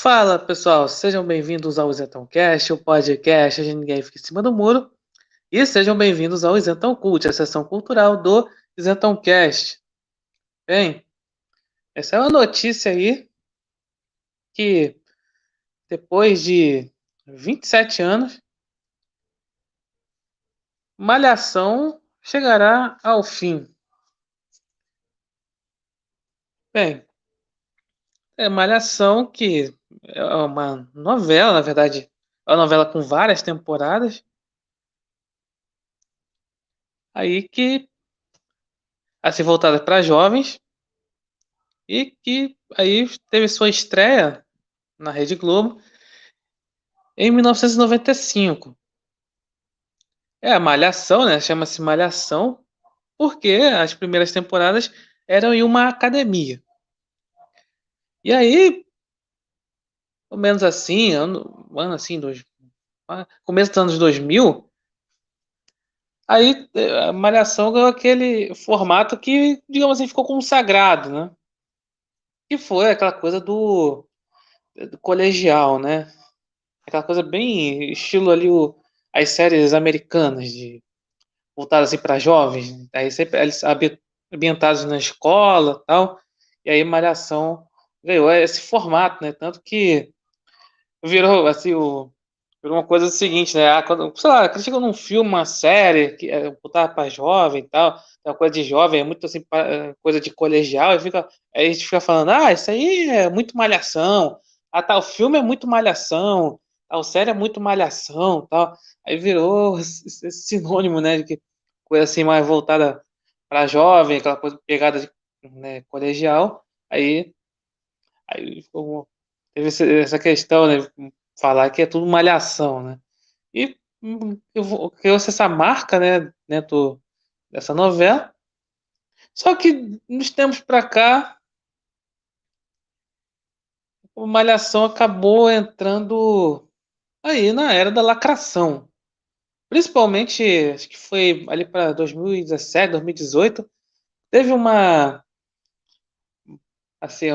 Fala pessoal, sejam bem-vindos ao Isentão Cast, o podcast onde ninguém fica em cima do muro. E sejam bem-vindos ao Isentão Cult, a sessão cultural do Isentão Cast. Bem, essa é uma notícia aí que depois de 27 anos, Malhação chegará ao fim. Bem, é Malhação que é uma novela, na verdade, é uma novela com várias temporadas. Aí que a ser voltada para jovens e que aí teve sua estreia na Rede Globo em 1995. É a Malhação, né? Chama-se Malhação porque as primeiras temporadas eram em uma academia. E aí, pelo menos assim, ano, ano assim, dois, começo dos anos 2000, aí a Malhação ganhou aquele formato que, digamos assim, ficou consagrado, né? Que foi aquela coisa do, do colegial, né? Aquela coisa bem estilo ali o, as séries americanas de voltadas assim para jovens, né? aí sempre eles ambientados na escola, tal. E aí Malhação ganhou esse formato, né? Tanto que virou assim o virou uma coisa seguinte, né? Ah, quando, sei lá, chega num filme, uma série que é botar para jovem e tal, é uma coisa de jovem, é muito assim é, coisa de colegial, e fica aí a gente fica falando: "Ah, isso aí é muito malhação". Ah, tal filme é muito malhação, tal série é muito malhação, tal. Aí virou esse sinônimo, né, de que coisa assim mais voltada para jovem, aquela coisa pegada de né, colegial. Aí Aí ficou, essa questão, né? Falar que é tudo malhação, né? E hum, criou-se essa marca, né? Dentro dessa novela. Só que nos tempos para cá, a malhação acabou entrando aí na era da lacração. Principalmente, acho que foi ali para 2017, 2018, teve uma assim,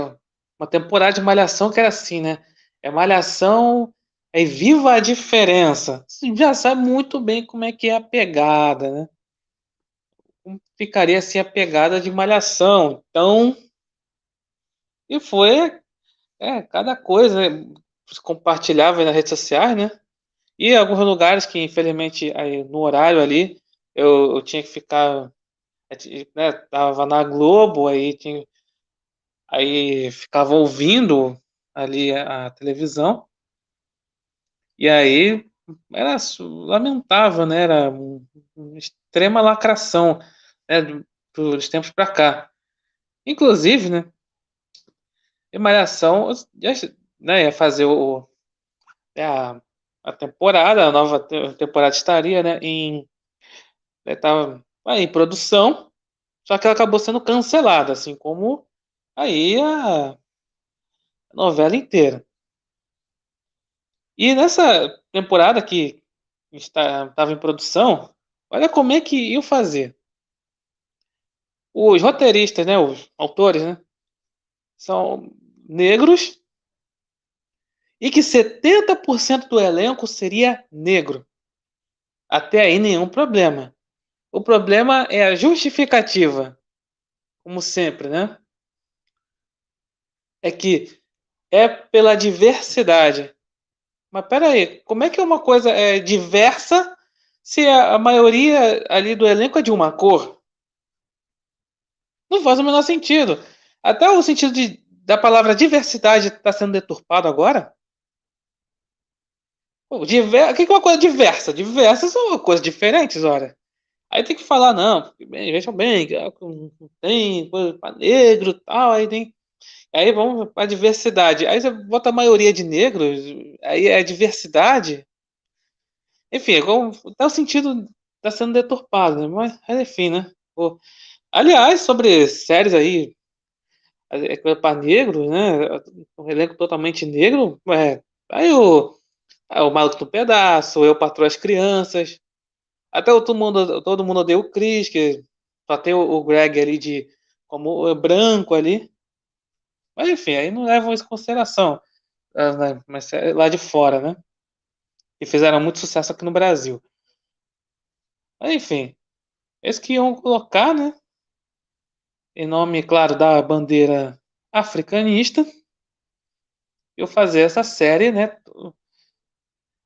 uma temporada de Malhação que era assim, né? É Malhação, é Viva a Diferença. Você já sabe muito bem como é que é a pegada, né? Como ficaria assim a pegada de Malhação. Então, e foi é, cada coisa, né? compartilhava nas redes sociais, né? E alguns lugares que, infelizmente, aí, no horário ali, eu, eu tinha que ficar. Né, tava na Globo, aí tinha, aí ficava ouvindo ali a, televisão, e aí era lamentável, né? Era uma extrema lacração né, dos tempos para cá. Inclusive, né? Em Malhação, né, ia fazer o, né, a, a temporada, a nova temporada estaria né, em, né, tava, em produção, só que ela acabou sendo cancelada, assim como aí a novela inteira. E nessa temporada que estava em produção, olha como é que iam fazer. Os roteiristas, né, os autores, né, são negros e que 70% do elenco seria negro. Até aí nenhum problema. O problema é a justificativa, como sempre, né? É que é pela diversidade. Mas peraí, como é que uma coisa é diversa se a, a maioria ali do elenco é de uma cor? Não faz o menor sentido. Até o sentido de, da palavra diversidade está sendo deturpado agora. O diver... que é uma coisa diversa? Diversas são coisas diferentes, olha. Aí tem que falar, não, bem, vejam bem, tem coisa para negro tal, aí tem Aí vamos a diversidade. Aí você bota a maioria de negros, aí é diversidade. Enfim, tá o sentido está sendo deturpado, né? mas enfim, né? Pô. Aliás, sobre séries aí é, é para negros, né? Um elenco totalmente negro, é, aí o, é, o Maluco do Pedaço, Eu Patrulho as Crianças, até o todo mundo, todo mundo odeia o Chris, que só tem o, o Greg ali de como branco ali. Mas enfim, aí não levam isso em consideração. mas lá de fora, né? E fizeram muito sucesso aqui no Brasil. Mas, enfim, eles que iam colocar, né? Em nome, claro, da bandeira africanista, eu fazer essa série, né?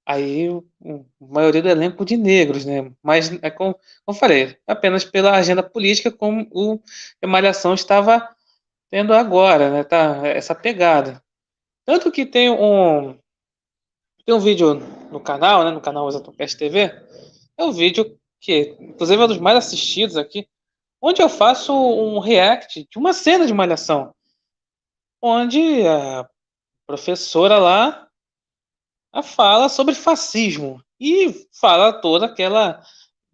Aí, a maioria do elenco de negros, né? Mas, é como, como eu falei, apenas pela agenda política, como o Malhação estava tendo agora, né? Tá, essa pegada. Tanto que tem um, tem um vídeo no canal, né? No canal Exatocast TV. É um vídeo que, inclusive, é um dos mais assistidos aqui, onde eu faço um react de uma cena de malhação. Onde a professora lá fala sobre fascismo e fala toda aquela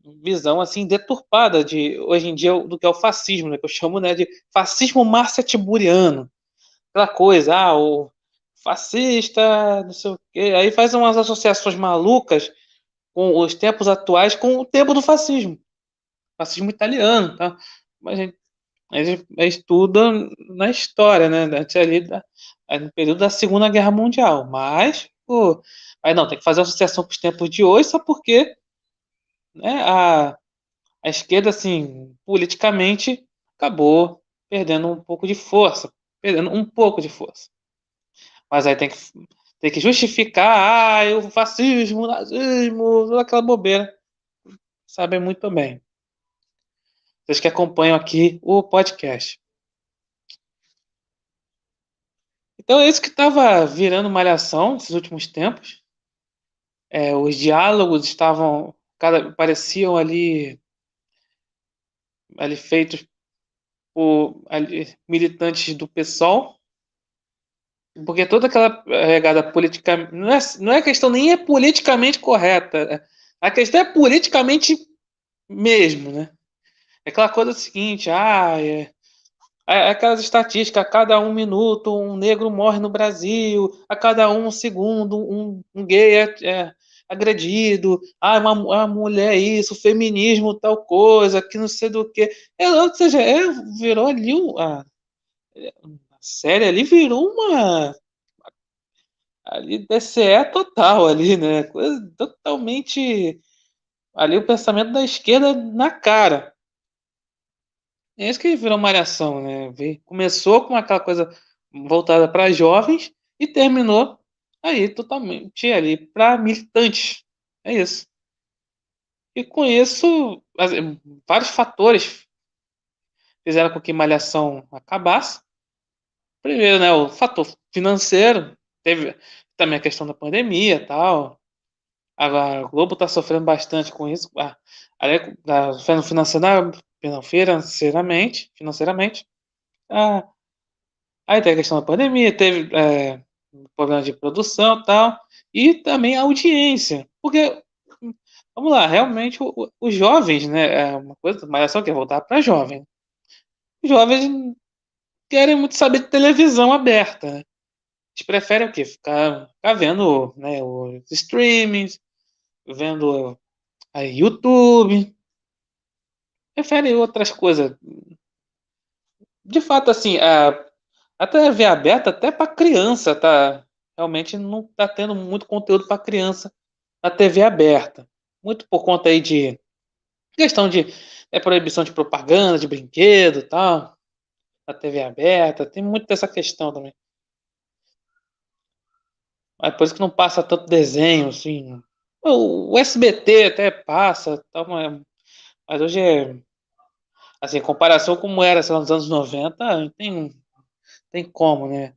visão assim deturpada de hoje em dia do que é o fascismo, né, que eu chamo né, de fascismo marciatiburiano. Aquela coisa, ah, o fascista, não sei o quê. Aí faz umas associações malucas com os tempos atuais com o tempo do fascismo. Fascismo italiano, tá? Mas a gente estuda na história, né? Antes ali da, no período da Segunda Guerra Mundial. Mas, pô, aí não, tem que fazer associação com os tempos de hoje, só porque né, a, a esquerda, assim, politicamente, acabou perdendo um pouco de força. Perdendo um pouco de força. Mas aí tem que, tem que justificar, ah, o fascismo, o nazismo, toda aquela bobeira. Sabem muito bem. Vocês que acompanham aqui o podcast. Então é isso que estava virando malhação nesses últimos tempos. É, os diálogos estavam pareciam ali ali feitos por ali, militantes do PSOL, porque toda aquela regada política não é, não é questão nem é politicamente correta, a questão é politicamente mesmo, né? É aquela coisa seguinte, ah, é, é aquelas estatísticas, a cada um minuto um negro morre no Brasil, a cada um segundo um, um gay é, é agredido, ah, uma, uma mulher isso, feminismo tal coisa, que não sei do que. É, ou seja, é, virou ali um, a, a série ali virou uma ali DCE total ali, né? Coisa totalmente ali o pensamento da esquerda na cara. É isso que virou malhação, né? Começou com aquela coisa voltada para jovens e terminou aí totalmente ali para militantes. É isso. E com isso, vários fatores fizeram com que Malhação acabasse. Primeiro, né, o fator financeiro, teve também a questão da pandemia tal. A Globo está sofrendo bastante com isso, está sofrendo financeiramente, financeiramente. Ah, aí tem a questão da pandemia, teve é, problema de produção e tal, e também a audiência, porque, vamos lá, realmente os jovens, né, é uma coisa, mas é só que voltar para jovem. Os jovens querem muito saber de televisão aberta, né? Eles preferem o quê? Ficar, ficar vendo né, os streamings, vendo a YouTube, preferem outras coisas. De fato, assim, a, a TV aberta até para criança, tá? Realmente não está tendo muito conteúdo para criança na TV aberta. Muito por conta aí de questão de é, proibição de propaganda, de brinquedo tal. Na TV aberta, tem muito dessa questão também. Mas por isso que não passa tanto desenho, assim. O, SBT até passa, tal, mas, mas hoje é. Assim, em comparação com como era sei lá, nos anos 90, tem tem como, né?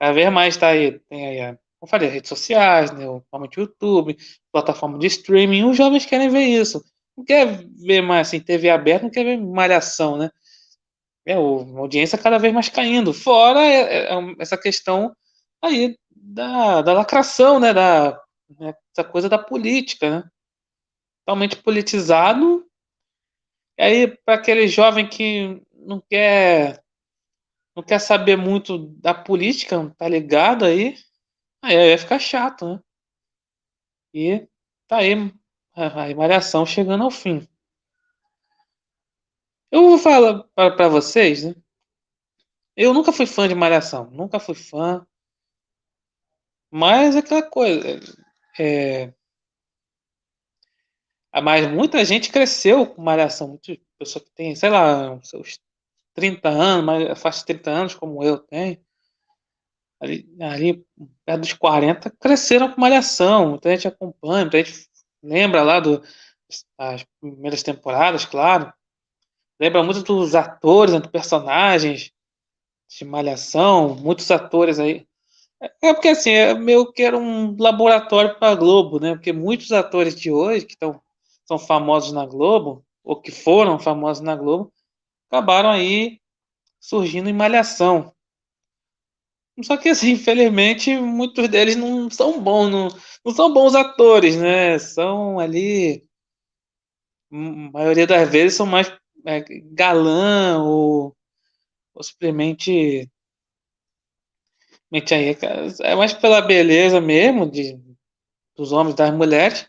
Cada vez mais tá aí, tem aí, como eu falei, redes sociais, né? O YouTube, plataforma de streaming, os jovens querem ver isso. Não quer ver mais assim, TV aberta, não quer ver malhação, né? É, a audiência cada vez mais caindo. Fora é, é, é essa questão aí da, da lacração, né? Da, né? essa coisa da política, né? Totalmente politizado. E aí, para aquele jovem que não quer não quer saber muito da política, tá ligado aí, aí vai ficar chato, né? E tá aí a Malhação chegando ao fim. Eu vou falar para vocês, né? Eu nunca fui fã de Malhação, nunca fui fã. Mas aquela coisa. É, mas muita gente cresceu com malhação. Muita pessoa que tem, sei lá, seus 30 anos, mais, faz 30 anos, como eu tenho. Ali, ali perto dos 40, cresceram com malhação. Muita gente acompanha, muita gente lembra lá do, das primeiras temporadas, claro. Lembra muito dos atores, dos personagens de malhação, muitos atores aí é porque assim, é meio que era um laboratório para a Globo, né? Porque muitos atores de hoje que estão são famosos na Globo, ou que foram famosos na Globo, acabaram aí surgindo em malhação. Só que assim, infelizmente, muitos deles não são bons, não, não são bons atores, né? São ali. A maioria das vezes são mais é, galã ou, ou simplesmente aí, é mais pela beleza mesmo de, dos homens e das mulheres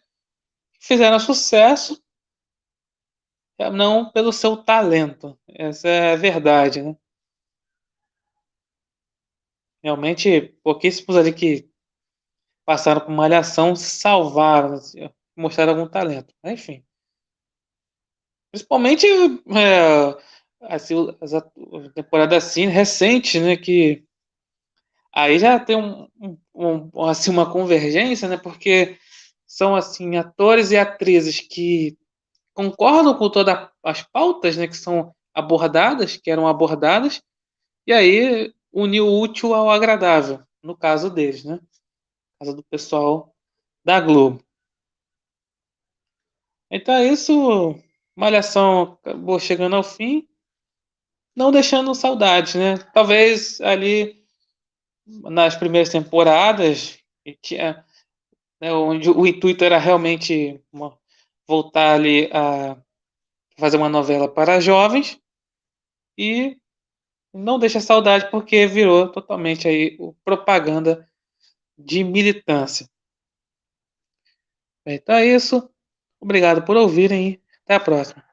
que fizeram sucesso, não pelo seu talento. Essa é a verdade, né? Realmente, pouquíssimos ali que passaram por malhação salvaram, assim, mostraram algum talento. Enfim. Principalmente é, assim, as temporadas assim, recentes, né? Que Aí já tem um, um, assim, uma convergência, né? Porque são assim atores e atrizes que concordam com todas as pautas, né? Que são abordadas, que eram abordadas, e aí uniu o útil ao agradável, no caso deles, né? No caso do pessoal da Globo. Então é isso. Malhação acabou chegando ao fim, não deixando saudades, né? Talvez ali nas primeiras temporadas, tinha, né, onde o intuito era realmente uma, voltar ali a fazer uma novela para jovens e não deixa saudade porque virou totalmente aí propaganda de militância. Então é isso. Obrigado por ouvirem até a próxima.